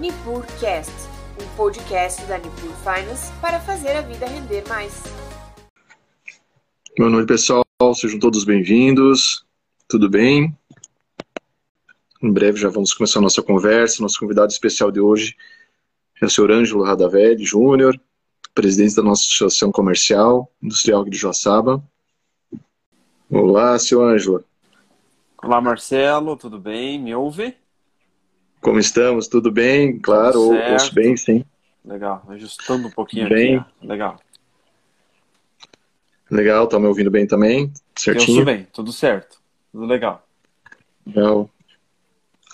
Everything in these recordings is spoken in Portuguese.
NipurCast, um podcast da Nipur Finance para fazer a vida render mais. Boa noite, pessoal. Sejam todos bem-vindos. Tudo bem? Em breve já vamos começar a nossa conversa. Nosso convidado especial de hoje é o senhor Ângelo Radavelli Júnior, presidente da nossa Associação Comercial Industrial de Joaçaba. Olá, senhor Ângelo. Olá, Marcelo, tudo bem? Me ouve? Como estamos? Tudo bem? Claro, Tudo ouço bem, sim. Legal, ajustando um pouquinho bem. aqui. Legal. Legal, tá me ouvindo bem também? Certinho? Eu bem, tudo certo. Tudo legal. Legal.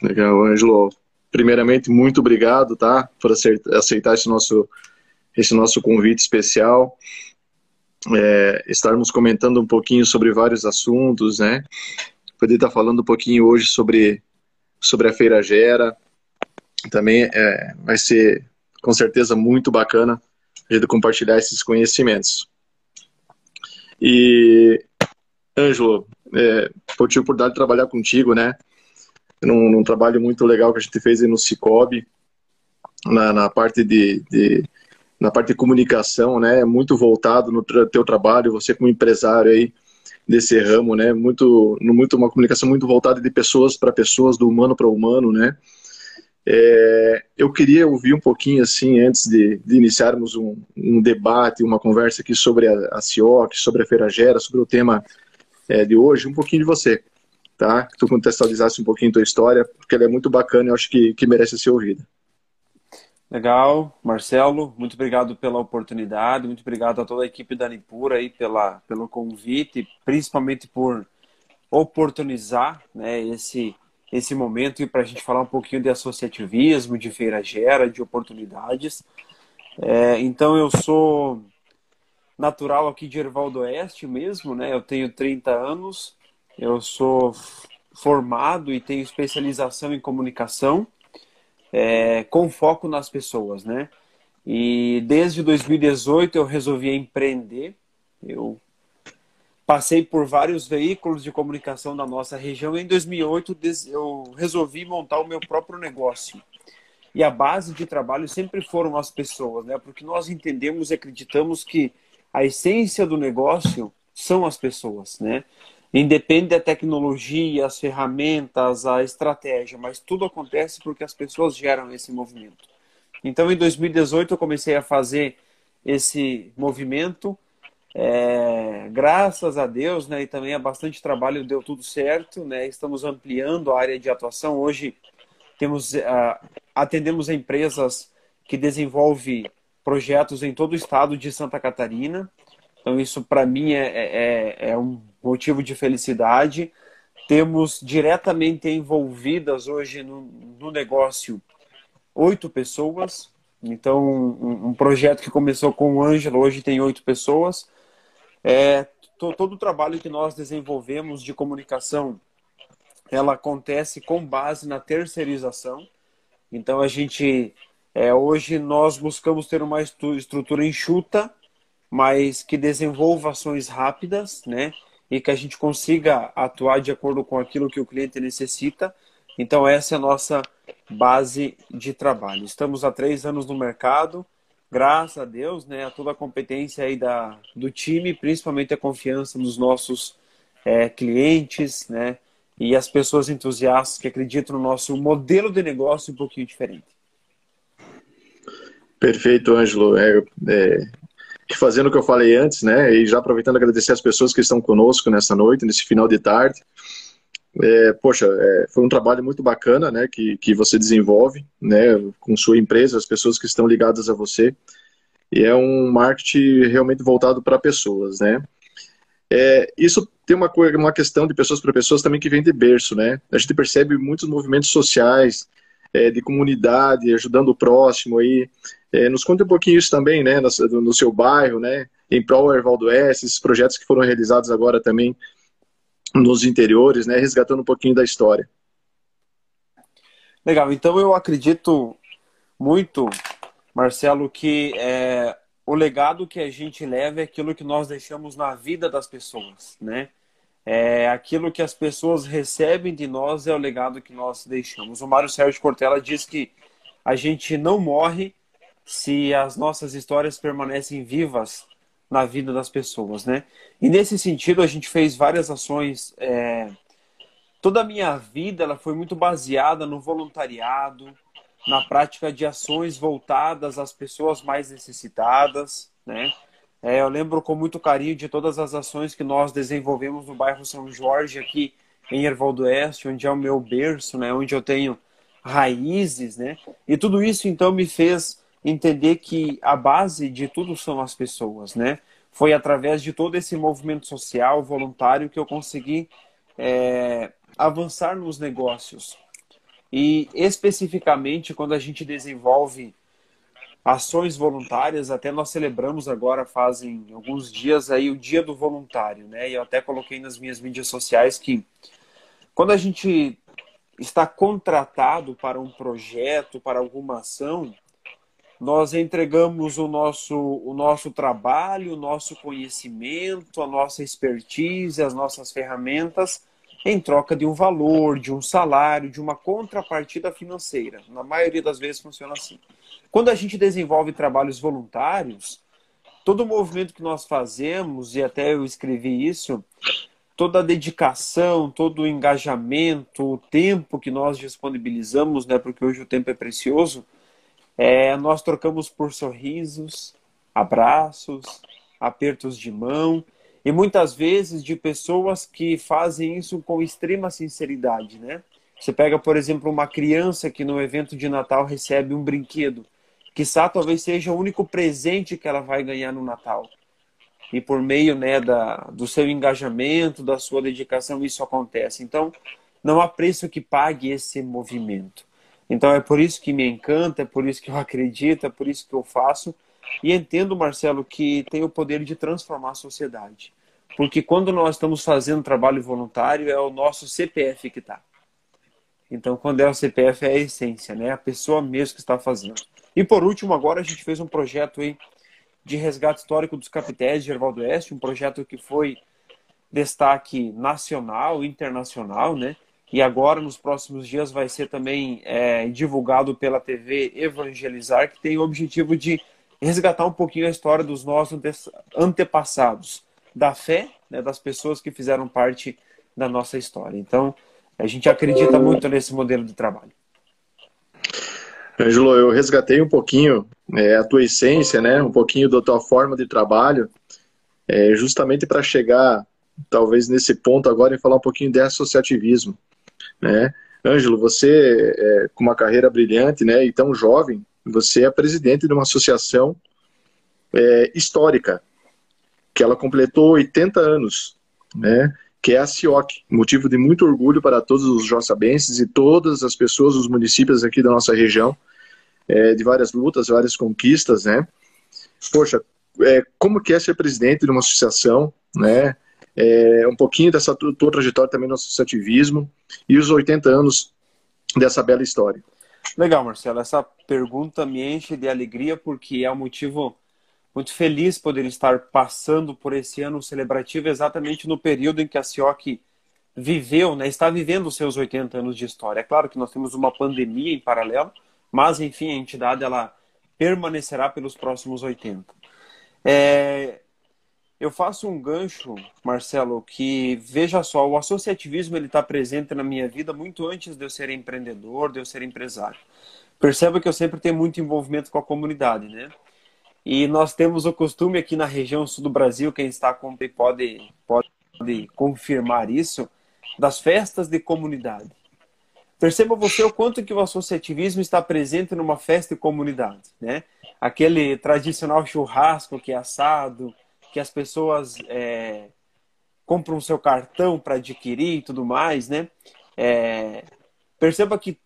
Legal, Ângelo. Primeiramente, muito obrigado, tá? Por aceitar esse nosso, esse nosso convite especial. É, estarmos comentando um pouquinho sobre vários assuntos, né? Poder estar falando um pouquinho hoje sobre sobre a Feira Gera. Também é, vai ser, com certeza, muito bacana a gente compartilhar esses conhecimentos. E, Ângelo, é, eu tive a oportunidade de trabalhar contigo, né? Num, num, trabalho muito legal que a gente fez no Cicobi, na, na parte de, de, na parte de comunicação, né? Muito voltado no teu trabalho, você como empresário aí, desse ramo, né? Muito, muito uma comunicação muito voltada de pessoas para pessoas, do humano para humano, né? É, eu queria ouvir um pouquinho assim antes de, de iniciarmos um, um, debate, uma conversa aqui sobre a, a CIOC, sobre a Feira Gera, sobre o tema é, de hoje, um pouquinho de você, tá? Que tu contextualizasse um pouquinho a tua história, porque ela é muito bacana e eu acho que, que merece ser ouvida. Legal, Marcelo, muito obrigado pela oportunidade, muito obrigado a toda a equipe da Nipura aí pela, pelo convite, principalmente por oportunizar né, esse, esse momento para a gente falar um pouquinho de associativismo, de feira gera, de oportunidades. É, então eu sou natural aqui de Erval do Oeste mesmo, né? Eu tenho 30 anos, eu sou formado e tenho especialização em comunicação é, com foco nas pessoas, né? E desde 2018 eu resolvi empreender. Eu passei por vários veículos de comunicação da nossa região. Em 2008 eu resolvi montar o meu próprio negócio. E a base de trabalho sempre foram as pessoas, né? Porque nós entendemos e acreditamos que a essência do negócio são as pessoas, né? Independe da tecnologia, as ferramentas, a estratégia, mas tudo acontece porque as pessoas geram esse movimento. Então, em 2018, eu comecei a fazer esse movimento. É, graças a Deus, né, e também há bastante trabalho, deu tudo certo. Né, estamos ampliando a área de atuação. Hoje, temos, uh, atendemos empresas que desenvolvem projetos em todo o estado de Santa Catarina. Então, isso para mim é, é, é um motivo de felicidade. Temos diretamente envolvidas hoje no, no negócio oito pessoas. Então, um, um, projeto que começou com o Ângelo, hoje tem oito pessoas. É, todo o trabalho que nós desenvolvemos de comunicação, ela acontece com base na terceirização. Então, a gente, é, hoje nós buscamos ter uma estrutura enxuta, mas que desenvolva ações rápidas, né? e que a gente consiga atuar de acordo com aquilo que o cliente necessita. Então, essa é a nossa base de trabalho. Estamos há três anos no mercado, graças a Deus, né, a toda a competência aí da, do time, principalmente a confiança nos nossos é, clientes, né, e as pessoas entusiastas que acreditam no nosso modelo de negócio um pouquinho diferente. Perfeito, Ângelo. É, é, fazendo o que eu falei antes, né? E já aproveitando agradecer as pessoas que estão conosco nessa noite, nesse final de tarde. É, poxa, é, foi um trabalho muito bacana, né? Que, que você desenvolve, né? Com sua empresa, as pessoas que estão ligadas a você. E é um marketing realmente voltado para pessoas, né? É, isso tem uma, uma questão de pessoas para pessoas também que vem de berço, né? A gente percebe muitos movimentos sociais, é, de comunidade, ajudando o próximo aí. É, nos conte um pouquinho isso também, né, no, no seu bairro, né, em prol Ervaldo S, esses projetos que foram realizados agora também nos interiores, né, resgatando um pouquinho da história. Legal, então eu acredito muito, Marcelo, que é, o legado que a gente leva é aquilo que nós deixamos na vida das pessoas, né? É, aquilo que as pessoas recebem de nós é o legado que nós deixamos. O Mário Sérgio Cortella diz que a gente não morre se as nossas histórias permanecem vivas na vida das pessoas, né? E nesse sentido a gente fez várias ações. É... Toda a minha vida ela foi muito baseada no voluntariado, na prática de ações voltadas às pessoas mais necessitadas, né? É, eu lembro com muito carinho de todas as ações que nós desenvolvemos no bairro São Jorge aqui em Erval do Oeste, onde é o meu berço, né? Onde eu tenho raízes, né? E tudo isso então me fez entender que a base de tudo são as pessoas, né? Foi através de todo esse movimento social voluntário que eu consegui é, avançar nos negócios. E especificamente quando a gente desenvolve ações voluntárias, até nós celebramos agora, fazem alguns dias aí, o Dia do Voluntário, né? E eu até coloquei nas minhas mídias sociais que quando a gente está contratado para um projeto, para alguma ação, nós entregamos o nosso, o nosso trabalho, o nosso conhecimento, a nossa expertise, as nossas ferramentas em troca de um valor, de um salário, de uma contrapartida financeira. Na maioria das vezes funciona assim. Quando a gente desenvolve trabalhos voluntários, todo o movimento que nós fazemos, e até eu escrevi isso, toda a dedicação, todo o engajamento, o tempo que nós disponibilizamos, né, porque hoje o tempo é precioso, é, nós trocamos por sorrisos, abraços, apertos de mão e muitas vezes de pessoas que fazem isso com extrema sinceridade, né? Você pega, por exemplo, uma criança que no evento de Natal recebe um brinquedo, que talvez seja o único presente que ela vai ganhar no Natal. E por meio né, da, do seu engajamento, da sua dedicação, isso acontece. Então, não há preço que pague esse movimento. Então, é por isso que me encanta, é por isso que eu acredito, é por isso que eu faço. E entendo, Marcelo, que tem o poder de transformar a sociedade. Porque quando nós estamos fazendo trabalho voluntário, é o nosso CPF que está. Então, quando é o CPF, é a essência, né? A pessoa mesmo que está fazendo. E por último, agora a gente fez um projeto aí de resgate histórico dos capitéis de Gervaldo Oeste, um projeto que foi destaque nacional, internacional, né? E agora, nos próximos dias, vai ser também é, divulgado pela TV Evangelizar, que tem o objetivo de resgatar um pouquinho a história dos nossos antepassados, da fé né, das pessoas que fizeram parte da nossa história. Então, a gente acredita muito nesse modelo de trabalho. Ângelo, eu resgatei um pouquinho é, a tua essência, né, um pouquinho da tua forma de trabalho, é, justamente para chegar, talvez, nesse ponto agora e falar um pouquinho de associativismo. Né? Ângelo, você, é, com uma carreira brilhante né, e tão jovem, você é presidente de uma associação é, histórica, que ela completou 80 anos, né, que é a CIOC, motivo de muito orgulho para todos os joçabenses e todas as pessoas, os municípios aqui da nossa região, é, de várias lutas, várias conquistas, né? Poxa, é, como que é ser presidente de uma associação, né? É, um pouquinho dessa tua trajetória também no associativismo e os 80 anos dessa bela história. Legal, Marcelo. Essa pergunta me enche de alegria porque é um motivo muito feliz poder estar passando por esse ano celebrativo exatamente no período em que a CIOC viveu, né, está vivendo os seus 80 anos de história. É claro que nós temos uma pandemia em paralelo, mas enfim, a entidade ela permanecerá pelos próximos 80. É, eu faço um gancho, Marcelo, que veja só, o associativismo ele está presente na minha vida muito antes de eu ser empreendedor, de eu ser empresário. Perceba que eu sempre tenho muito envolvimento com a comunidade, né? E nós temos o costume aqui na região sul do Brasil, quem está com pode, pode confirmar isso, das festas de comunidade. Perceba você o quanto que o associativismo está presente numa festa de comunidade, né? Aquele tradicional churrasco que é assado, que as pessoas é, compram seu cartão para adquirir e tudo mais, né? É, perceba que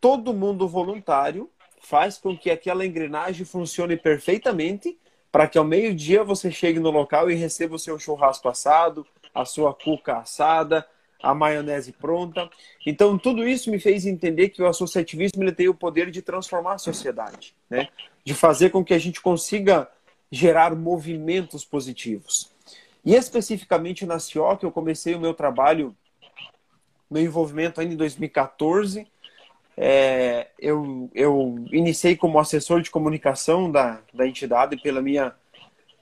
todo mundo voluntário faz com que aquela engrenagem funcione perfeitamente para que ao meio-dia você chegue no local e receba o seu churrasco assado, a sua cuca assada, a maionese pronta. Então, tudo isso me fez entender que o associativismo ele tem o poder de transformar a sociedade, né? de fazer com que a gente consiga gerar movimentos positivos. E especificamente na CIOC, eu comecei o meu trabalho, meu envolvimento ainda em 2014, é, eu, eu iniciei como assessor de comunicação da, da entidade pela minha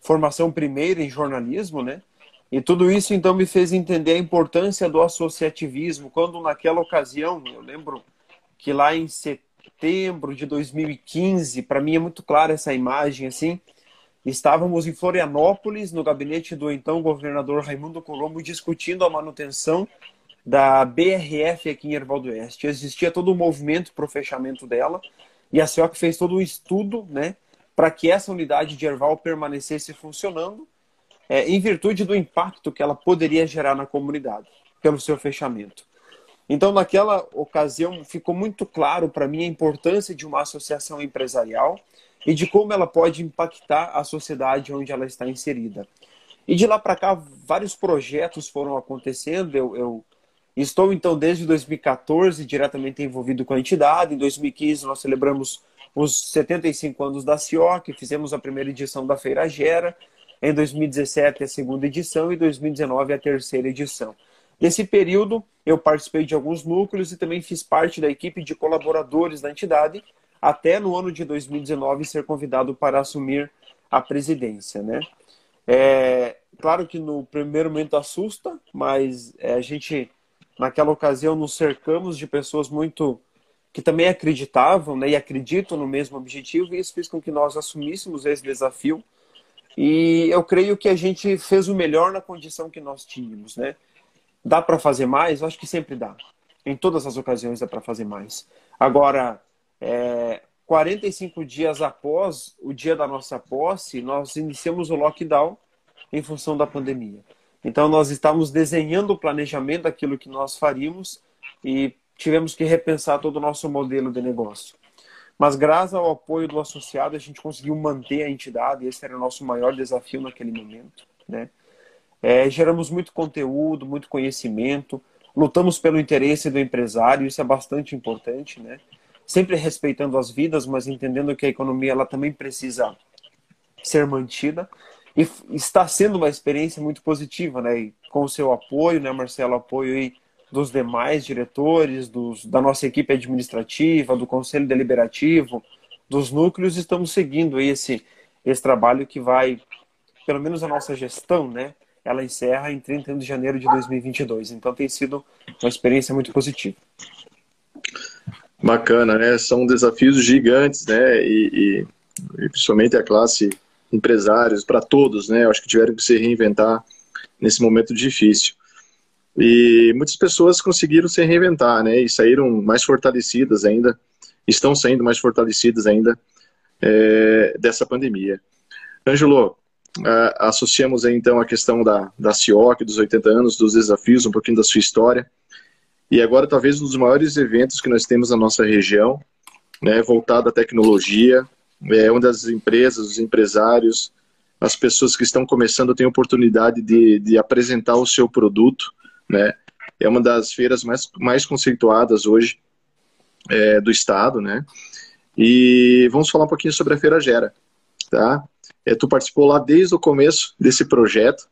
formação primeira em jornalismo, né? E tudo isso então me fez entender a importância do associativismo, quando naquela ocasião, eu lembro que lá em setembro de 2015, para mim é muito clara essa imagem assim, estávamos em Florianópolis, no gabinete do então governador Raimundo Colombo, discutindo a manutenção da BRF aqui em Erval do Oeste. Existia todo um movimento para o fechamento dela e a CIOC fez todo um estudo né, para que essa unidade de Erval permanecesse funcionando é, em virtude do impacto que ela poderia gerar na comunidade pelo seu fechamento. Então, naquela ocasião, ficou muito claro para mim a importância de uma associação empresarial e de como ela pode impactar a sociedade onde ela está inserida. E de lá para cá, vários projetos foram acontecendo. Eu, eu Estou, então, desde 2014 diretamente envolvido com a entidade. Em 2015, nós celebramos os 75 anos da CIOC, fizemos a primeira edição da Feira Gera. Em 2017, a segunda edição. E 2019, a terceira edição. Nesse período, eu participei de alguns núcleos e também fiz parte da equipe de colaboradores da entidade, até no ano de 2019 ser convidado para assumir a presidência. Né? É, claro que no primeiro momento assusta, mas é, a gente Naquela ocasião, nos cercamos de pessoas muito que também acreditavam né, e acreditam no mesmo objetivo, e isso fez com que nós assumíssemos esse desafio. E eu creio que a gente fez o melhor na condição que nós tínhamos. Né? Dá para fazer mais? Eu acho que sempre dá. Em todas as ocasiões dá para fazer mais. Agora, é, 45 dias após o dia da nossa posse, nós iniciamos o lockdown em função da pandemia. Então, nós estávamos desenhando o planejamento daquilo que nós faríamos e tivemos que repensar todo o nosso modelo de negócio. Mas, graças ao apoio do associado, a gente conseguiu manter a entidade, esse era o nosso maior desafio naquele momento. Né? É, geramos muito conteúdo, muito conhecimento, lutamos pelo interesse do empresário, isso é bastante importante, né? sempre respeitando as vidas, mas entendendo que a economia ela também precisa ser mantida. E está sendo uma experiência muito positiva, né? E com o seu apoio, né, Marcelo, apoio aí dos demais diretores, dos, da nossa equipe administrativa, do conselho deliberativo, dos núcleos, estamos seguindo esse, esse trabalho que vai, pelo menos a nossa gestão, né? Ela encerra em 31 de janeiro de 2022. Então tem sido uma experiência muito positiva. Bacana, né? São desafios gigantes, né? E, e, e principalmente a classe empresários, para todos, né? Eu acho que tiveram que se reinventar nesse momento difícil. E muitas pessoas conseguiram se reinventar, né? E saíram mais fortalecidas ainda, estão saindo mais fortalecidas ainda é, dessa pandemia. Ângelo, associamos aí, então a questão da, da CIOC, dos 80 anos, dos desafios, um pouquinho da sua história. E agora, talvez, um dos maiores eventos que nós temos na nossa região, né, voltado à tecnologia, é, onde as empresas, os empresários, as pessoas que estão começando têm oportunidade de, de apresentar o seu produto, né? É uma das feiras mais, mais conceituadas hoje é, do estado, né? E vamos falar um pouquinho sobre a Feira Gera, tá? É, tu participou lá desde o começo desse projeto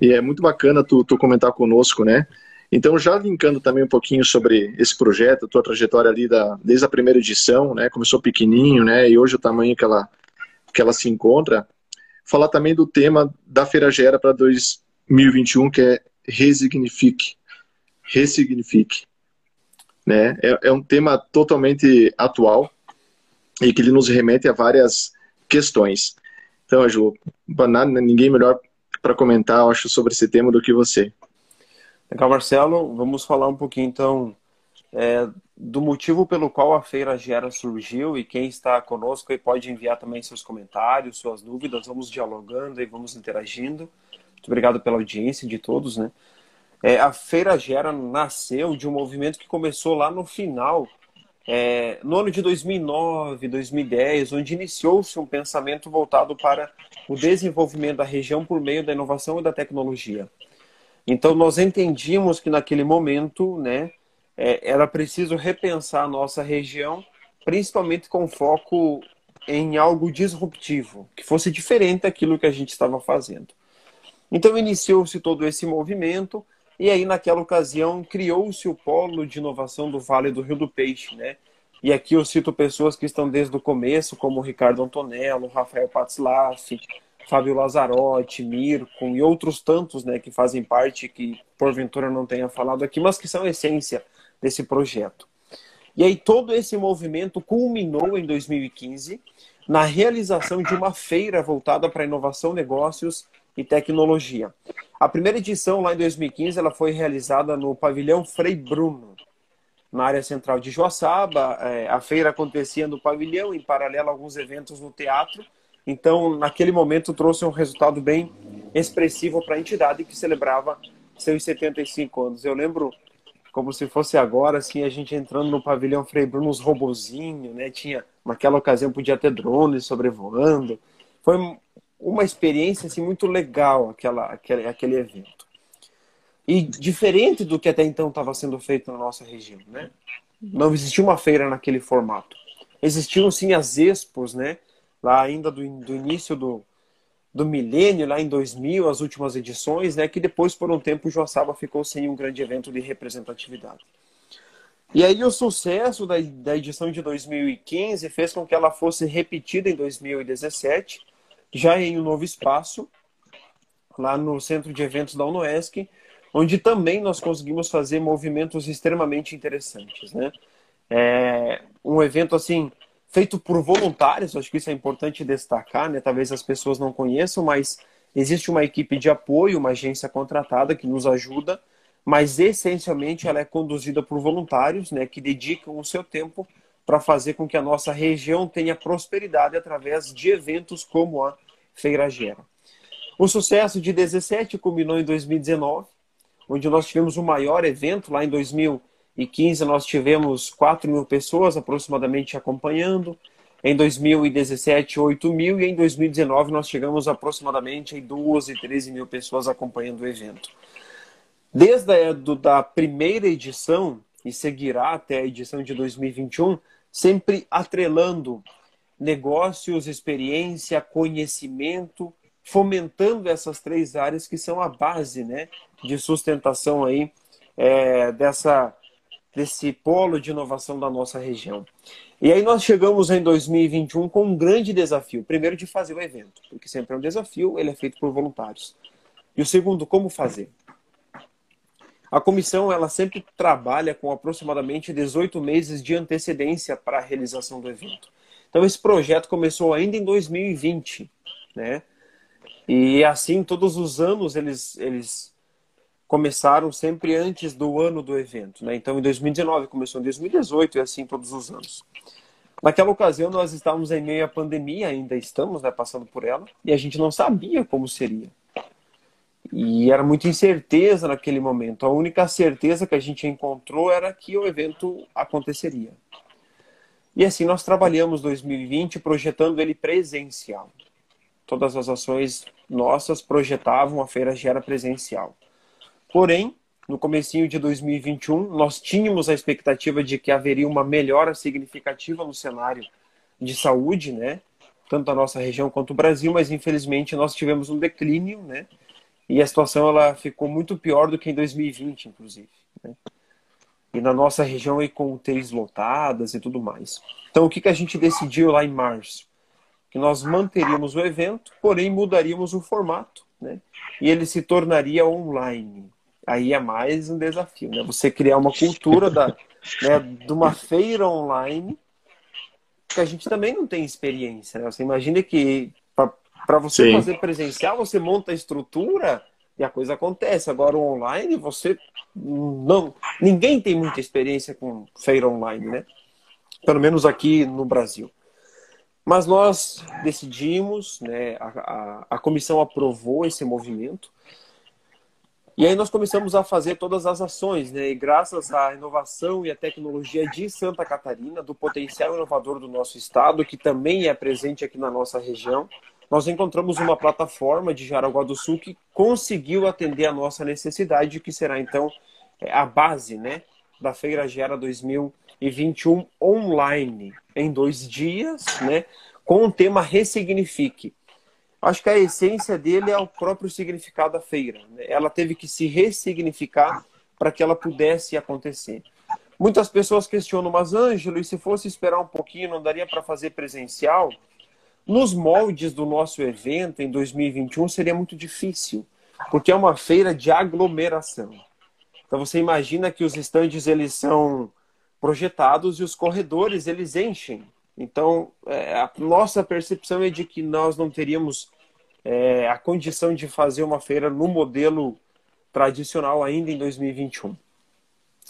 e é muito bacana tu, tu comentar conosco, né? Então, já linkando também um pouquinho sobre esse projeto, a tua trajetória ali da, desde a primeira edição, né, começou pequenininho, né, e hoje o tamanho que ela, que ela se encontra, falar também do tema da Feira Gera para 2021, que é Resignifique. Ressignifique. Né? É, é um tema totalmente atual e que ele nos remete a várias questões. Então, Ju, ninguém melhor para comentar, eu acho, sobre esse tema do que você. Legal, Marcelo. Vamos falar um pouquinho então é, do motivo pelo qual a Feira Gera surgiu e quem está conosco aí pode enviar também seus comentários, suas dúvidas. Vamos dialogando e vamos interagindo. Muito obrigado pela audiência de todos, né? É, a Feira Gera nasceu de um movimento que começou lá no final, é, no ano de 2009, 2010, onde iniciou-se um pensamento voltado para o desenvolvimento da região por meio da inovação e da tecnologia. Então nós entendíamos que naquele momento, né, é, era preciso repensar a nossa região, principalmente com foco em algo disruptivo, que fosse diferente daquilo que a gente estava fazendo. Então iniciou-se todo esse movimento e aí naquela ocasião criou-se o polo de inovação do Vale do Rio do Peixe, né? E aqui eu cito pessoas que estão desde o começo, como Ricardo Antonello, Rafael Patzlaff, Fábio Lazzarotti, Mirko e outros tantos né, que fazem parte, que porventura não tenha falado aqui, mas que são essência desse projeto. E aí todo esse movimento culminou em 2015 na realização de uma feira voltada para inovação, negócios e tecnologia. A primeira edição, lá em 2015, ela foi realizada no pavilhão Frei Bruno, na área central de Joaçaba. É, a feira acontecia no pavilhão, em paralelo a alguns eventos no teatro. Então, naquele momento, trouxe um resultado bem expressivo para a entidade que celebrava seus 75 anos. Eu lembro como se fosse agora, assim, a gente entrando no pavilhão Frei Bruno, uns robozinhos, né? Tinha, naquela ocasião, podia ter drones sobrevoando. Foi uma experiência, assim, muito legal aquela, aquele, aquele evento. E diferente do que até então estava sendo feito na nossa região, né? Não existia uma feira naquele formato. Existiam, sim, as expos, né? Lá ainda do, do início do, do milênio, lá em 2000, as últimas edições, né, que depois, por um tempo, o Joaçaba ficou sem um grande evento de representatividade. E aí o sucesso da, da edição de 2015 fez com que ela fosse repetida em 2017, já em um novo espaço, lá no centro de eventos da UNOESC, onde também nós conseguimos fazer movimentos extremamente interessantes. Né? É um evento assim feito por voluntários, acho que isso é importante destacar, né? Talvez as pessoas não conheçam, mas existe uma equipe de apoio, uma agência contratada que nos ajuda, mas essencialmente ela é conduzida por voluntários, né, que dedicam o seu tempo para fazer com que a nossa região tenha prosperidade através de eventos como a Feira Gera. O sucesso de 17 culminou em 2019, onde nós tivemos o maior evento lá em 2000 2015 nós tivemos 4 mil pessoas aproximadamente acompanhando. Em 2017, 8 mil. E em 2019 nós chegamos aproximadamente em 12, 13 mil pessoas acompanhando o evento. Desde a do, da primeira edição, e seguirá até a edição de 2021, sempre atrelando negócios, experiência, conhecimento, fomentando essas três áreas que são a base né, de sustentação aí, é, dessa desse polo de inovação da nossa região. E aí nós chegamos em 2021 com um grande desafio. Primeiro de fazer o evento, porque sempre é um desafio, ele é feito por voluntários. E o segundo, como fazer? A comissão ela sempre trabalha com aproximadamente 18 meses de antecedência para a realização do evento. Então esse projeto começou ainda em 2020, né? E assim todos os anos eles eles começaram sempre antes do ano do evento. Né? Então, em 2019, começou em 2018 e assim todos os anos. Naquela ocasião, nós estávamos em meio à pandemia, ainda estamos né, passando por ela, e a gente não sabia como seria. E era muita incerteza naquele momento. A única certeza que a gente encontrou era que o evento aconteceria. E assim nós trabalhamos 2020 projetando ele presencial. Todas as ações nossas projetavam a feira Gera presencial. Porém, no comecinho de 2021, nós tínhamos a expectativa de que haveria uma melhora significativa no cenário de saúde, né? Tanto a nossa região quanto o Brasil, mas infelizmente nós tivemos um declínio, né? E a situação ela ficou muito pior do que em 2020, inclusive. Né? E na nossa região aí com UTIs lotadas e tudo mais. Então o que, que a gente decidiu lá em março? Que nós manteríamos o evento, porém mudaríamos o formato, né? E ele se tornaria online aí é mais um desafio, né? Você criar uma cultura da, né, de uma feira online que a gente também não tem experiência. Né? Você imagina que para você Sim. fazer presencial, você monta a estrutura e a coisa acontece. Agora o online, você não. Ninguém tem muita experiência com feira online, né? Pelo menos aqui no Brasil. Mas nós decidimos, né, a, a, a comissão aprovou esse movimento e aí nós começamos a fazer todas as ações, né? E graças à inovação e à tecnologia de Santa Catarina, do potencial inovador do nosso estado, que também é presente aqui na nossa região, nós encontramos uma plataforma de Jaraguá do Sul que conseguiu atender a nossa necessidade, que será então é, a base, né, da Feira Gera 2021 online, em dois dias, né, com o tema Ressignifique acho que a essência dele é o próprio significado da feira. Né? Ela teve que se ressignificar para que ela pudesse acontecer. Muitas pessoas questionam, mas Ângelo, e se fosse esperar um pouquinho, não daria para fazer presencial? Nos moldes do nosso evento em 2021 seria muito difícil, porque é uma feira de aglomeração. Então você imagina que os estandes eles são projetados e os corredores eles enchem. Então é, a nossa percepção é de que nós não teríamos é, a condição de fazer uma feira no modelo tradicional ainda em 2021.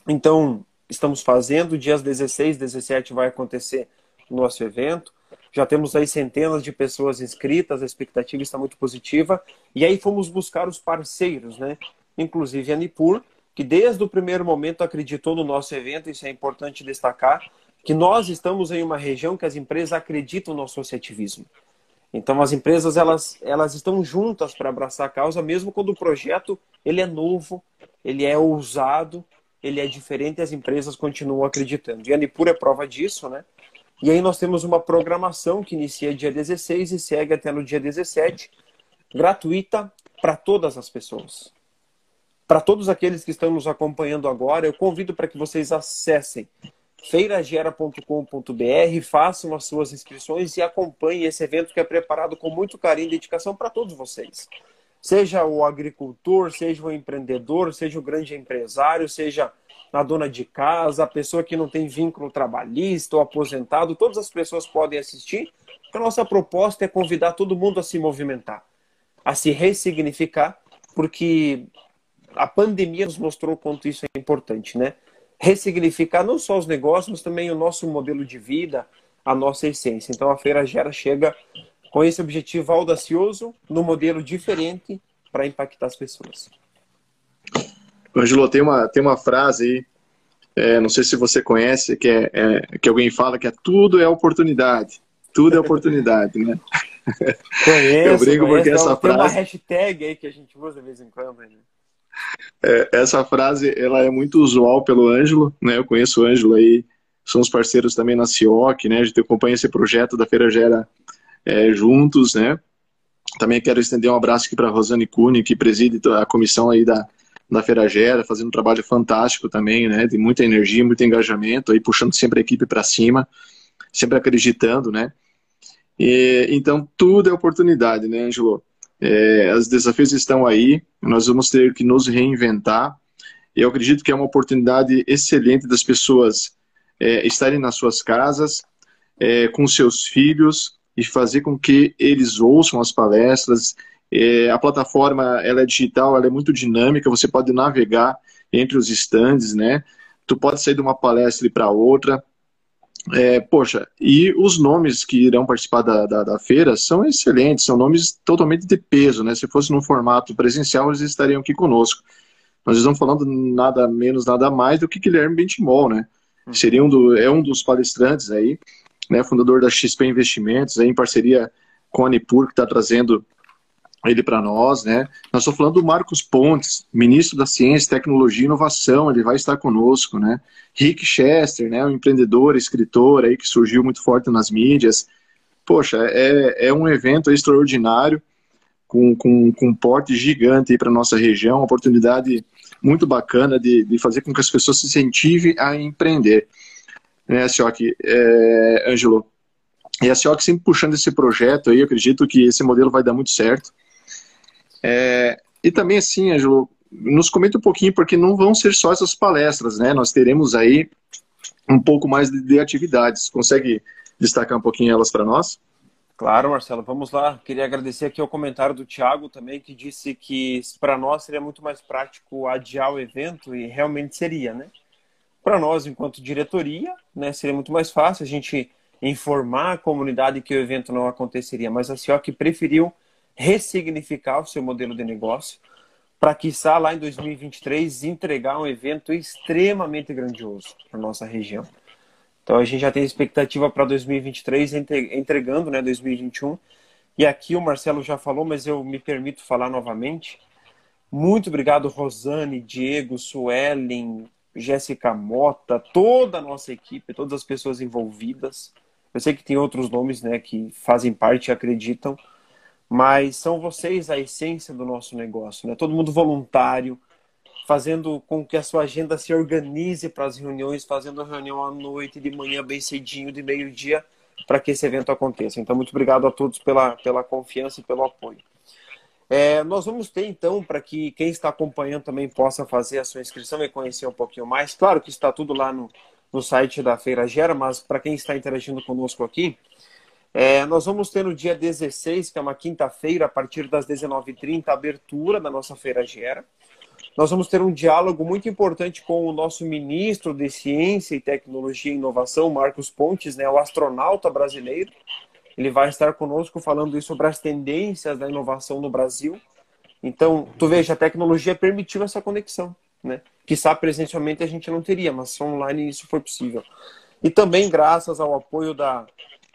Então estamos fazendo, dias 16, 17 vai acontecer o nosso evento. Já temos aí centenas de pessoas inscritas, a expectativa está muito positiva. E aí fomos buscar os parceiros, né? Inclusive a Nipur, que desde o primeiro momento acreditou no nosso evento, isso é importante destacar, que nós estamos em uma região que as empresas acreditam no associativismo. Então as empresas elas, elas estão juntas para abraçar a causa, mesmo quando o projeto ele é novo, ele é ousado, ele é diferente as empresas continuam acreditando. E a Nipur é prova disso, né? E aí nós temos uma programação que inicia dia 16 e segue até no dia 17, gratuita para todas as pessoas. Para todos aqueles que estão nos acompanhando agora, eu convido para que vocês acessem feiragera.com.br, façam as suas inscrições e acompanhem esse evento que é preparado com muito carinho e dedicação para todos vocês. Seja o agricultor, seja o empreendedor, seja o grande empresário, seja a dona de casa, a pessoa que não tem vínculo trabalhista ou aposentado, todas as pessoas podem assistir. A nossa proposta é convidar todo mundo a se movimentar, a se ressignificar, porque a pandemia nos mostrou quanto isso é importante, né? Ressignificar não só os negócios, mas também o nosso modelo de vida, a nossa essência. Então a Feira Gera chega com esse objetivo audacioso, no modelo diferente, para impactar as pessoas. Angelo, tem uma, tem uma frase aí, é, não sei se você conhece, que, é, é, que alguém fala que é tudo é oportunidade. Tudo é oportunidade, né? Conheço, eu brinco conheço, porque essa frase... Tem uma hashtag aí que a gente usa de vez em quando. Né? É, essa frase ela é muito usual pelo Ângelo, né? Eu conheço o Ângelo aí, somos parceiros também na CIOC, né? A gente acompanha esse projeto da Feira Gera é, juntos, né? Também quero estender um abraço aqui para a Rosane Cune, que preside a comissão aí da, da Feira Gera, fazendo um trabalho fantástico também, né? De muita energia, muito engajamento, aí puxando sempre a equipe para cima, sempre acreditando, né? E, então, tudo é oportunidade, né, Angelo? É, os desafios estão aí, nós vamos ter que nos reinventar. Eu acredito que é uma oportunidade excelente das pessoas é, estarem nas suas casas, é, com seus filhos, e fazer com que eles ouçam as palestras. É, a plataforma ela é digital, ela é muito dinâmica, você pode navegar entre os stands, né? Tu pode sair de uma palestra para outra. É, poxa, e os nomes que irão participar da, da, da, feira são excelentes, são nomes totalmente de peso, né? Se fosse no formato presencial, eles estariam aqui conosco. Nós estamos falando nada menos, nada mais do que Guilherme Bentimol, né? Hum. Seria um do, é um dos palestrantes aí, né? Fundador da XP Investimentos, aí, em parceria com a Nipur, que está trazendo ele para nós, né? Nós estamos falando do Marcos Pontes, ministro da Ciência, Tecnologia e Inovação, ele vai estar conosco, né? Rick Chester, né? Um empreendedor, escritor aí que surgiu muito forte nas mídias. Poxa, é, é um evento extraordinário, com, com, com um porte gigante para nossa região, uma oportunidade muito bacana de, de fazer com que as pessoas se incentivem a empreender. Né, Sioc, é, Ângelo? E a Sioc sempre puxando esse projeto aí, acredito que esse modelo vai dar muito certo. É, e também, assim, Angelo, nos comenta um pouquinho, porque não vão ser só essas palestras, né? Nós teremos aí um pouco mais de, de atividades. Consegue destacar um pouquinho elas para nós? Claro, Marcelo, vamos lá. Queria agradecer aqui o comentário do Thiago também, que disse que para nós seria muito mais prático adiar o evento, e realmente seria, né? Para nós, enquanto diretoria, né, seria muito mais fácil a gente informar a comunidade que o evento não aconteceria, mas a CIOC preferiu ressignificar o seu modelo de negócio para, quiçá, lá em 2023, entregar um evento extremamente grandioso para nossa região. Então, a gente já tem expectativa para 2023, entregando né, 2021. E aqui o Marcelo já falou, mas eu me permito falar novamente. Muito obrigado, Rosane, Diego, Suelen, Jéssica Mota, toda a nossa equipe, todas as pessoas envolvidas. Eu sei que tem outros nomes né, que fazem parte e acreditam, mas são vocês a essência do nosso negócio, né? Todo mundo voluntário, fazendo com que a sua agenda se organize para as reuniões, fazendo reunião à noite, de manhã, bem cedinho, de meio-dia, para que esse evento aconteça. Então, muito obrigado a todos pela, pela confiança e pelo apoio. É, nós vamos ter, então, para que quem está acompanhando também possa fazer a sua inscrição e conhecer um pouquinho mais. Claro que está tudo lá no, no site da Feira Gera, mas para quem está interagindo conosco aqui, é, nós vamos ter no dia 16, que é uma quinta-feira, a partir das 19h30, a abertura da nossa Feira Gera. Nós vamos ter um diálogo muito importante com o nosso ministro de Ciência e Tecnologia e Inovação, Marcos Pontes, né, o astronauta brasileiro. Ele vai estar conosco falando sobre as tendências da inovação no Brasil. Então, tu veja, a tecnologia permitiu essa conexão, né? Que presencialmente a gente não teria, mas online isso foi possível. E também graças ao apoio da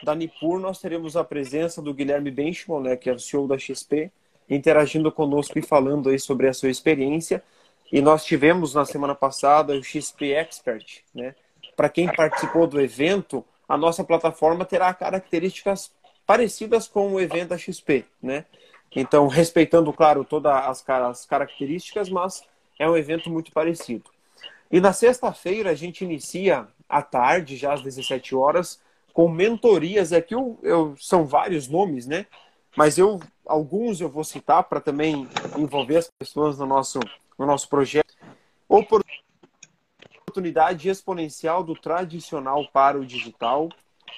da Nipur, nós teremos a presença do Guilherme Benchimol, né, que é o CEO da XP, interagindo conosco e falando aí sobre a sua experiência. E nós tivemos na semana passada o XP Expert, né? Para quem participou do evento, a nossa plataforma terá características parecidas com o evento da XP, né? Então, respeitando, claro, todas as, as características, mas é um evento muito parecido. E na sexta-feira a gente inicia à tarde, já às 17 horas, com mentorias. Aqui eu, eu, são vários nomes, né? Mas eu alguns eu vou citar para também envolver as pessoas no nosso, no nosso projeto. Oportunidade exponencial do tradicional para o digital,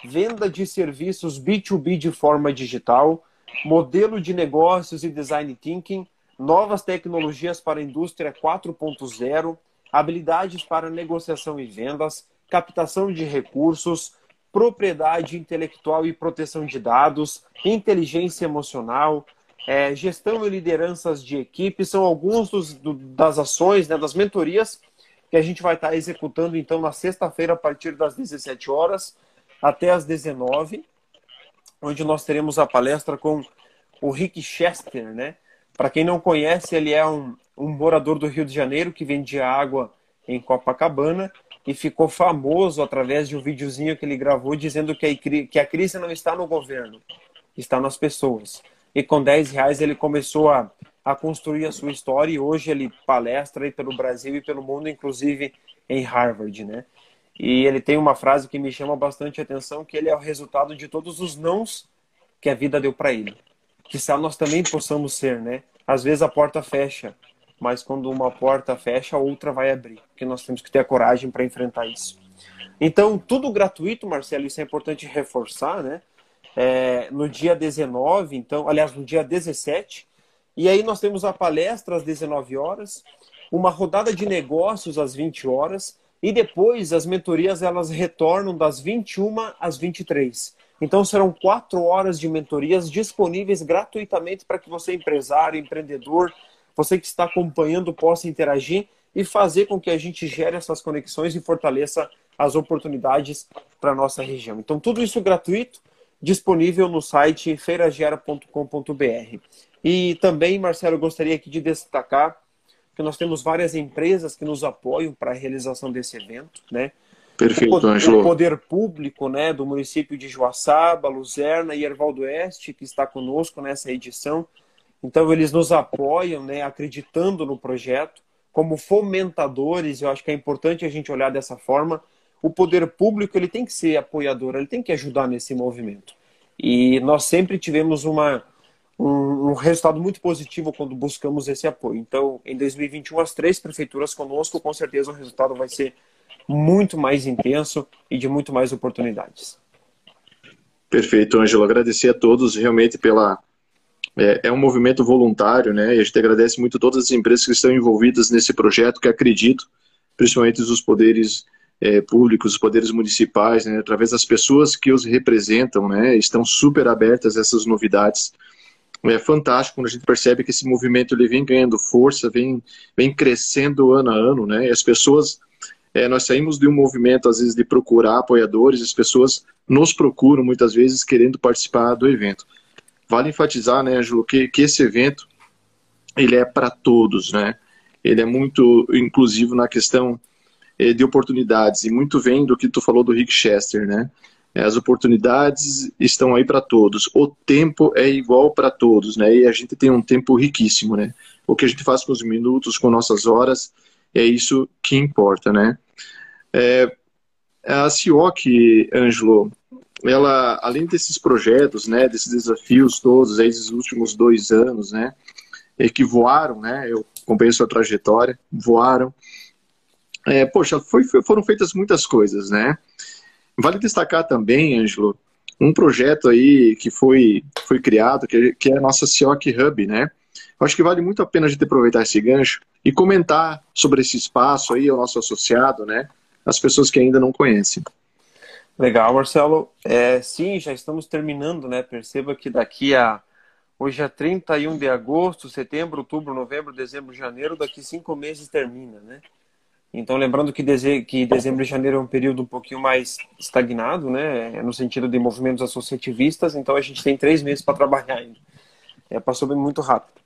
venda de serviços B2B de forma digital, modelo de negócios e design thinking, novas tecnologias para a indústria 4.0, habilidades para negociação e vendas, captação de recursos, propriedade intelectual e proteção de dados, inteligência emocional, é, gestão e lideranças de equipe, são alguns dos, do, das ações, né, das mentorias que a gente vai estar executando então na sexta-feira a partir das 17 horas até as 19, onde nós teremos a palestra com o Rick Chester, né? Para quem não conhece, ele é um, um morador do Rio de Janeiro que vendia água em Copacabana e ficou famoso através de um videozinho que ele gravou dizendo que a, que a crise não está no governo, está nas pessoas. E com 10 reais ele começou a, a construir a sua história e hoje ele palestra aí pelo Brasil e pelo mundo, inclusive em Harvard, né? E ele tem uma frase que me chama bastante atenção, que ele é o resultado de todos os nãos que a vida deu para ele. Que nós também possamos ser, né? Às vezes a porta fecha, mas quando uma porta fecha, a outra vai abrir, porque nós temos que ter a coragem para enfrentar isso. Então, tudo gratuito, Marcelo, isso é importante reforçar, né? É, no dia 19, então, aliás, no dia 17, e aí nós temos a palestra às 19 horas, uma rodada de negócios às 20 horas, e depois as mentorias elas retornam das 21 às 23. Então serão quatro horas de mentorias disponíveis gratuitamente para que você, empresário, empreendedor, você que está acompanhando possa interagir e fazer com que a gente gere essas conexões e fortaleça as oportunidades para a nossa região. Então, tudo isso gratuito, disponível no site feiragera.com.br. E também, Marcelo, eu gostaria aqui de destacar que nós temos várias empresas que nos apoiam para a realização desse evento, né? Perfeito, Ângelo. O poder público né, do município de Joaçaba, Luzerna e Erval do Oeste, que está conosco nessa edição, então eles nos apoiam, né, acreditando no projeto, como fomentadores. Eu acho que é importante a gente olhar dessa forma. O poder público ele tem que ser apoiador, ele tem que ajudar nesse movimento. E nós sempre tivemos uma, um, um resultado muito positivo quando buscamos esse apoio. Então, em 2021, as três prefeituras conosco, com certeza o resultado vai ser muito mais intenso e de muito mais oportunidades. Perfeito, Ângelo. Agradecer a todos realmente pela, é, é, um movimento voluntário, né? E a gente agradece muito todas as empresas que estão envolvidas nesse projeto, que acredito, principalmente os poderes é, públicos, os poderes municipais, né? Através das pessoas que os representam, né? Estão super abertas a essas novidades. É fantástico quando a gente percebe que esse movimento ele vem ganhando força, vem, vem crescendo ano a ano, né? E as pessoas é, nós saímos de um movimento, às vezes, de procurar apoiadores, as pessoas nos procuram muitas vezes querendo participar do evento. Vale enfatizar, né, Ângelo, que, que esse evento ele é para todos, né? Ele é muito inclusivo na questão eh, de oportunidades e muito vem do que tu falou do Rick Chester, né? Eh, as oportunidades estão aí para todos. O tempo é igual para todos, né? E a gente tem um tempo riquíssimo, né? O que a gente faz com os minutos, com nossas horas, é isso que importa, né? É, a CIOC, Ângelo, ela, além desses projetos, né, desses desafios todos, esses últimos dois anos, né, que voaram, né, eu acompanhei sua trajetória, voaram, é, poxa, foi, foram feitas muitas coisas, né? Vale destacar também, Ângelo, um projeto aí que foi, foi criado, que, que é a nossa CIOC Hub, né? Eu acho que vale muito a pena a gente aproveitar esse gancho e comentar sobre esse espaço aí, o nosso associado, né? As pessoas que ainda não conhecem. Legal, Marcelo. É, sim, já estamos terminando, né? Perceba que daqui a. Hoje é 31 de agosto, setembro, outubro, novembro, dezembro, janeiro, daqui cinco meses termina, né? Então, lembrando que, deze... que dezembro e janeiro é um período um pouquinho mais estagnado, né? No sentido de movimentos associativistas, então a gente tem três meses para trabalhar ainda. É, passou bem muito rápido.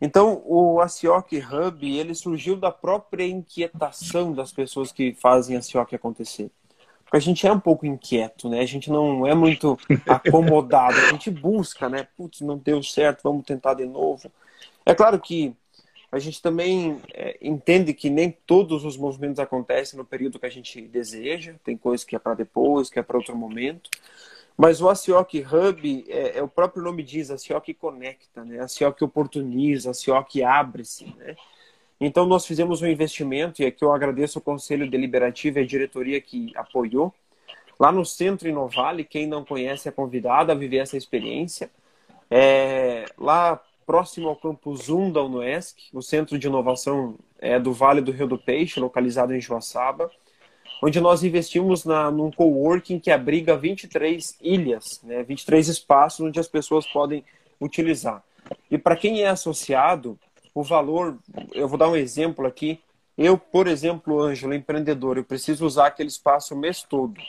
Então, o ACIOC Hub, ele surgiu da própria inquietação das pessoas que fazem ACIOC acontecer. Porque a gente é um pouco inquieto, né? A gente não é muito acomodado. A gente busca, né? Putz, não deu certo, vamos tentar de novo. É claro que a gente também é, entende que nem todos os movimentos acontecem no período que a gente deseja. Tem coisas que é para depois, que é para outro momento. Mas o ACIOC Hub, é, é, o próprio nome diz, a ACIOC conecta, né? ACIOC oportuniza, a ACIOC abre-se. Né? Então, nós fizemos um investimento, e aqui eu agradeço o Conselho Deliberativo e a diretoria que apoiou. Lá no Centro Inovale, quem não conhece é convidado a viver essa experiência. É, lá próximo ao campus 1 da UNESC, o Centro de Inovação é do Vale do Rio do Peixe, localizado em Joaçaba onde nós investimos na, num coworking que abriga 23 ilhas, né, 23 espaços onde as pessoas podem utilizar. E para quem é associado, o valor, eu vou dar um exemplo aqui. Eu, por exemplo, Ângelo, empreendedor, eu preciso usar aquele espaço o mês todo.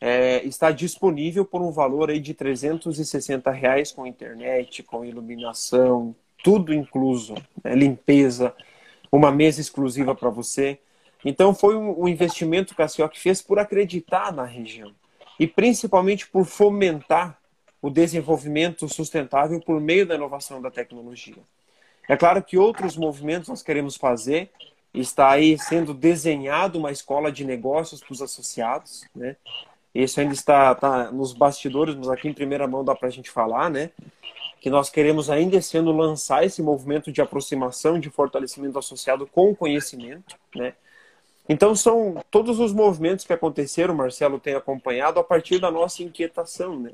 É, está disponível por um valor aí de 360 reais com internet, com iluminação, tudo incluso, né, limpeza, uma mesa exclusiva para você. Então foi um, investimento que a CIOC fez por acreditar na região e principalmente por fomentar o desenvolvimento sustentável por meio da inovação da tecnologia. É claro que outros movimentos nós queremos fazer, está aí sendo desenhado uma escola de negócios para os associados, né? Isso ainda está, está nos bastidores, mas aqui em primeira mão dá para a gente falar, né? Que nós queremos ainda ano lançar esse movimento de aproximação, de fortalecimento associado com conhecimento, né? Então são todos os movimentos que aconteceram, Marcelo tem acompanhado a partir da nossa inquietação, né?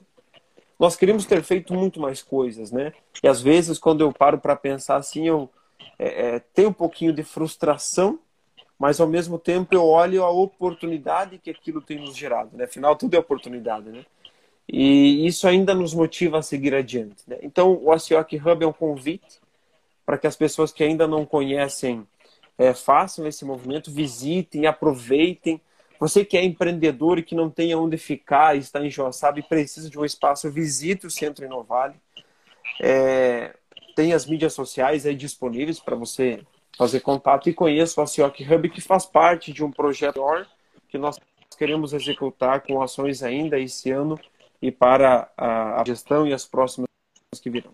Nós queríamos ter feito muito mais coisas, né? E às vezes quando eu paro para pensar assim, eu é, é, tenho um pouquinho de frustração, mas ao mesmo tempo eu olho a oportunidade que aquilo tem nos gerado, né? Afinal tudo é oportunidade, né? E isso ainda nos motiva a seguir adiante. Né? Então o ACIOC Hub é um convite para que as pessoas que ainda não conhecem é, façam esse movimento, visitem, aproveitem. Você que é empreendedor e que não tem onde ficar, está em Joaçaba e precisa de um espaço, visite o Centro Inovale. É, tem as mídias sociais aí disponíveis para você fazer contato e conheça o ACIOC Hub, que faz parte de um projeto que nós queremos executar com ações ainda esse ano e para a gestão e as próximas que virão.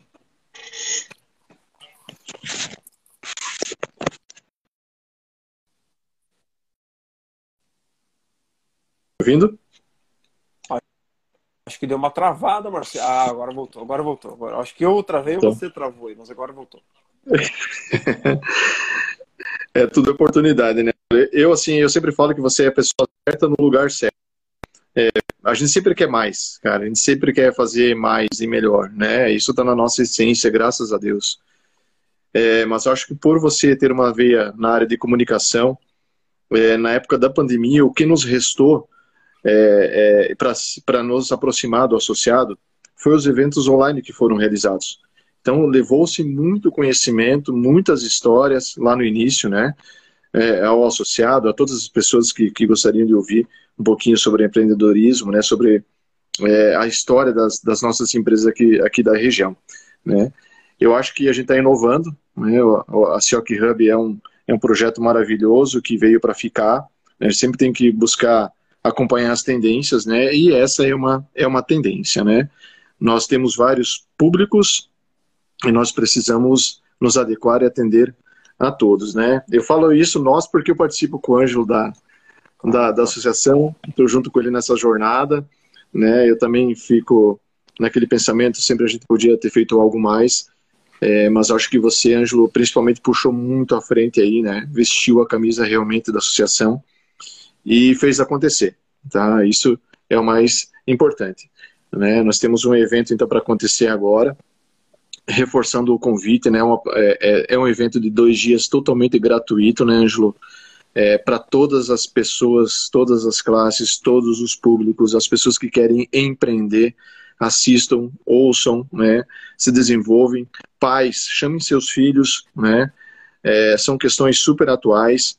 Ouvindo? Acho que deu uma travada, Marcelo. Ah, agora voltou, agora voltou. Agora, acho que eu travei ou então. você travou aí, mas agora voltou. é tudo oportunidade, né? Eu, assim, eu sempre falo que você é a pessoa certa no lugar certo. É, a gente sempre quer mais, cara. A gente sempre quer fazer mais e melhor, né? Isso está na nossa essência, graças a Deus. É, mas eu acho que por você ter uma veia na área de comunicação, é, na época da pandemia, o que nos restou é, é, para nos aproximar do associado foi os eventos online que foram realizados. Então, levou-se muito conhecimento, muitas histórias lá no início, né? É, ao associado, a todas as pessoas que, que gostariam de ouvir um pouquinho sobre empreendedorismo, né? Sobre é, a história das, das, nossas empresas aqui, aqui da região, né? Eu acho que a gente está inovando, né? A Cioc Hub é um, é um projeto maravilhoso que veio para ficar. A gente sempre tem que buscar acompanhar as tendências, né? E essa é uma, é uma tendência, né? Nós temos vários públicos e nós precisamos nos adequar e atender a todos, né? Eu falo isso nós porque eu participo com o Ângelo da, da, da associação, estou junto com ele nessa jornada, né? Eu também fico naquele pensamento, sempre a gente podia ter feito algo mais, é, mas acho que você, Ângelo, principalmente puxou muito à frente aí, né? Vestiu a camisa realmente da associação e fez acontecer, tá? Isso é o mais importante, né? Nós temos um evento então para acontecer agora, reforçando o convite, né? Uma, é, é, é, um evento de dois dias totalmente gratuito, né, Ângelo? É, para todas as pessoas, todas as classes, todos os públicos, as pessoas que querem empreender, assistam, ouçam, né, se desenvolvem. Pais, chamem seus filhos, né, é, são questões super atuais,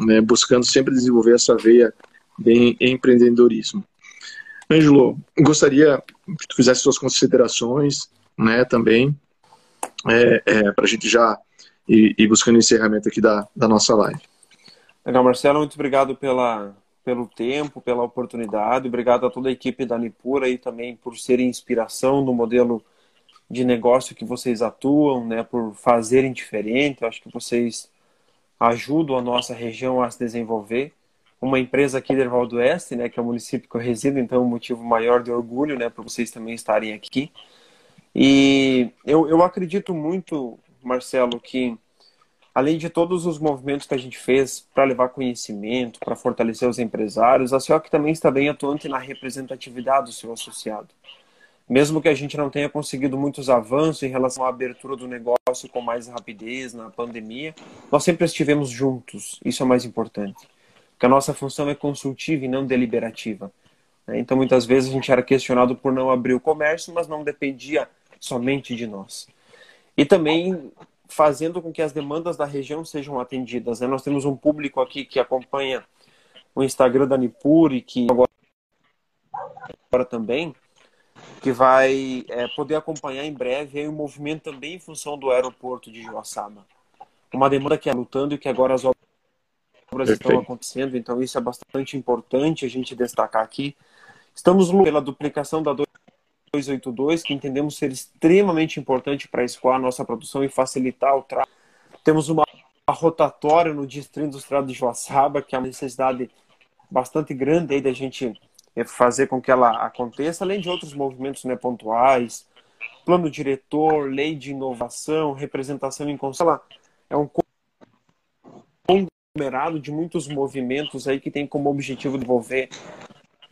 né, buscando sempre desenvolver essa veia de empreendedorismo. Ângelo, gostaria que tu fizesse suas considerações, né, também, é, é, para a gente já ir, ir buscando o encerramento aqui da, da nossa live. Legal, Marcelo, muito obrigado pela, pelo tempo, pela oportunidade. Obrigado a toda a equipe da Nipura e também por serem inspiração no modelo de negócio que vocês atuam, né, por fazerem diferente. Eu acho que vocês ajudam a nossa região a se desenvolver. Uma empresa aqui de Erval do Oeste, né, que é o município que eu resido, então é um motivo maior de orgulho, né, para vocês também estarem aqui. E eu, eu acredito muito, Marcelo, que além de todos os movimentos que a gente fez para levar conhecimento, para fortalecer os empresários, a CIOC também está bem atuante na representatividade do seu associado. Mesmo que a gente não tenha conseguido muitos avanços em relação à abertura do negócio com mais rapidez na pandemia, nós sempre estivemos juntos. Isso é mais importante. Porque a nossa função é consultiva e não deliberativa. Né? Então, muitas vezes a gente era questionado por não abrir o comércio, mas não dependia somente de nós. E também fazendo com que as demandas da região sejam atendidas. Né? Nós temos um público aqui que acompanha o Instagram da Nipur e que agora também, que vai é, poder acompanhar em breve o movimento também em função do aeroporto de Joaçaba. Uma demanda que é lutando e que agora as obras Perfeito. estão acontecendo, então isso é bastante importante a gente destacar aqui. Estamos pela duplicação da 282, que entendemos ser extremamente importante para escoar a nossa produção e facilitar o tráfego. Temos uma rotatória no Distrito Industrial de Joaçaba, que é uma necessidade bastante grande aí da gente fazer com que ela aconteça, além de outros movimentos né, pontuais, plano diretor, lei de inovação, representação em conselho. É um conglomerado de muitos movimentos aí que tem como objetivo desenvolver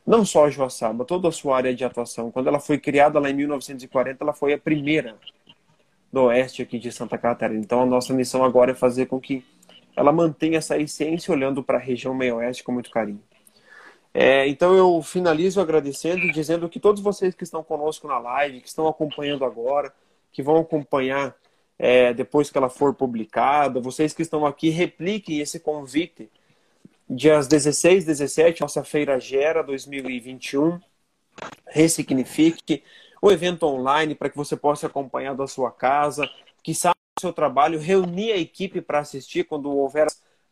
não só a Joaçaba, toda a sua área de atuação. Quando ela foi criada lá em 1940, ela foi a primeira do oeste aqui de Santa Catarina. Então a nossa missão agora é fazer com que ela mantenha essa essência olhando para a região meio-oeste com muito carinho. É, então eu finalizo agradecendo e dizendo que todos vocês que estão conosco na live, que estão acompanhando agora, que vão acompanhar é, depois que ela for publicada, vocês que estão aqui, repliquem esse convite. Dias 16, 17, nossa Feira Gera 2021. Ressignifique o evento online para que você possa acompanhar da sua casa, que sabe o seu trabalho, reunir a equipe para assistir quando houver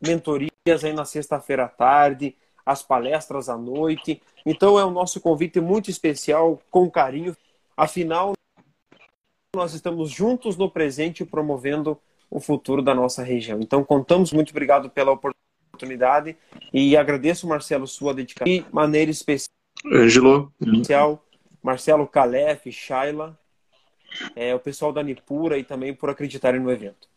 mentorias aí na sexta-feira à tarde, as palestras à noite. Então é o nosso convite muito especial, com carinho. Afinal, nós estamos juntos no presente promovendo o futuro da nossa região. Então contamos muito obrigado pela oportunidade e agradeço, Marcelo, sua dedicação de maneira especial. Angelo. Marcelo Calef, Shaila, é, o pessoal da Nipura e também por acreditarem no evento.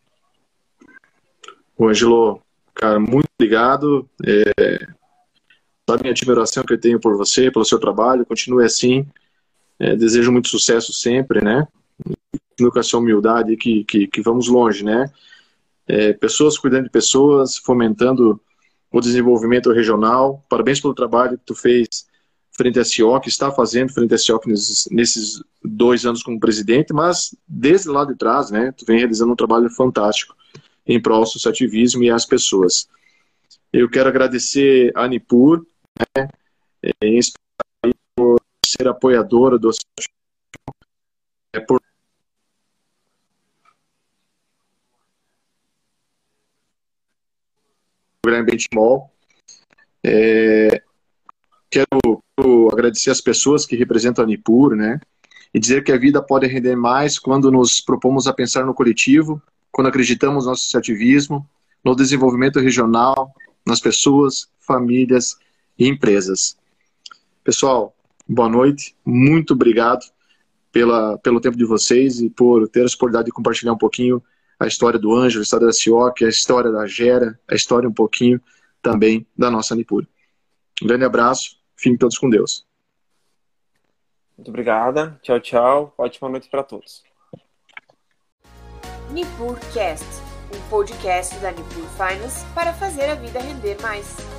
O Angelo, cara, muito obrigado. É, sabe a minha admiração que eu tenho por você, pelo seu trabalho, continue assim. É, desejo muito sucesso sempre, né? Continue com essa humildade que, que, que vamos longe, né? É, pessoas cuidando de pessoas, fomentando o desenvolvimento regional. Parabéns pelo trabalho que tu fez frente à CIOC, está fazendo frente à CIOC nesses, nesses, dois anos como presidente, mas desde lá de trás, né, tu vem realizando um trabalho fantástico em prol do associativismo e às pessoas. Eu quero agradecer a Anipur, né, em especial por ser apoiadora do associativismo, é, por programa Benchmall. É, quero, quero, agradecer as pessoas que representam a Nipur, né? E dizer que a vida pode render mais quando nos propomos a pensar no coletivo, quando acreditamos no associativismo, no desenvolvimento regional, nas pessoas, famílias e empresas. Pessoal, boa noite, muito obrigado pela, pelo tempo de vocês e por ter a oportunidade de compartilhar um pouquinho a história do Ângelo, a história da Cioc, a história da Gera, a história um pouquinho também da nossa Nipur. Um grande abraço, fiquem todos com Deus. Muito obrigada, tchau, tchau, ótima noite para todos. Nipurcast, um podcast da Nipur Finance para fazer a vida render mais.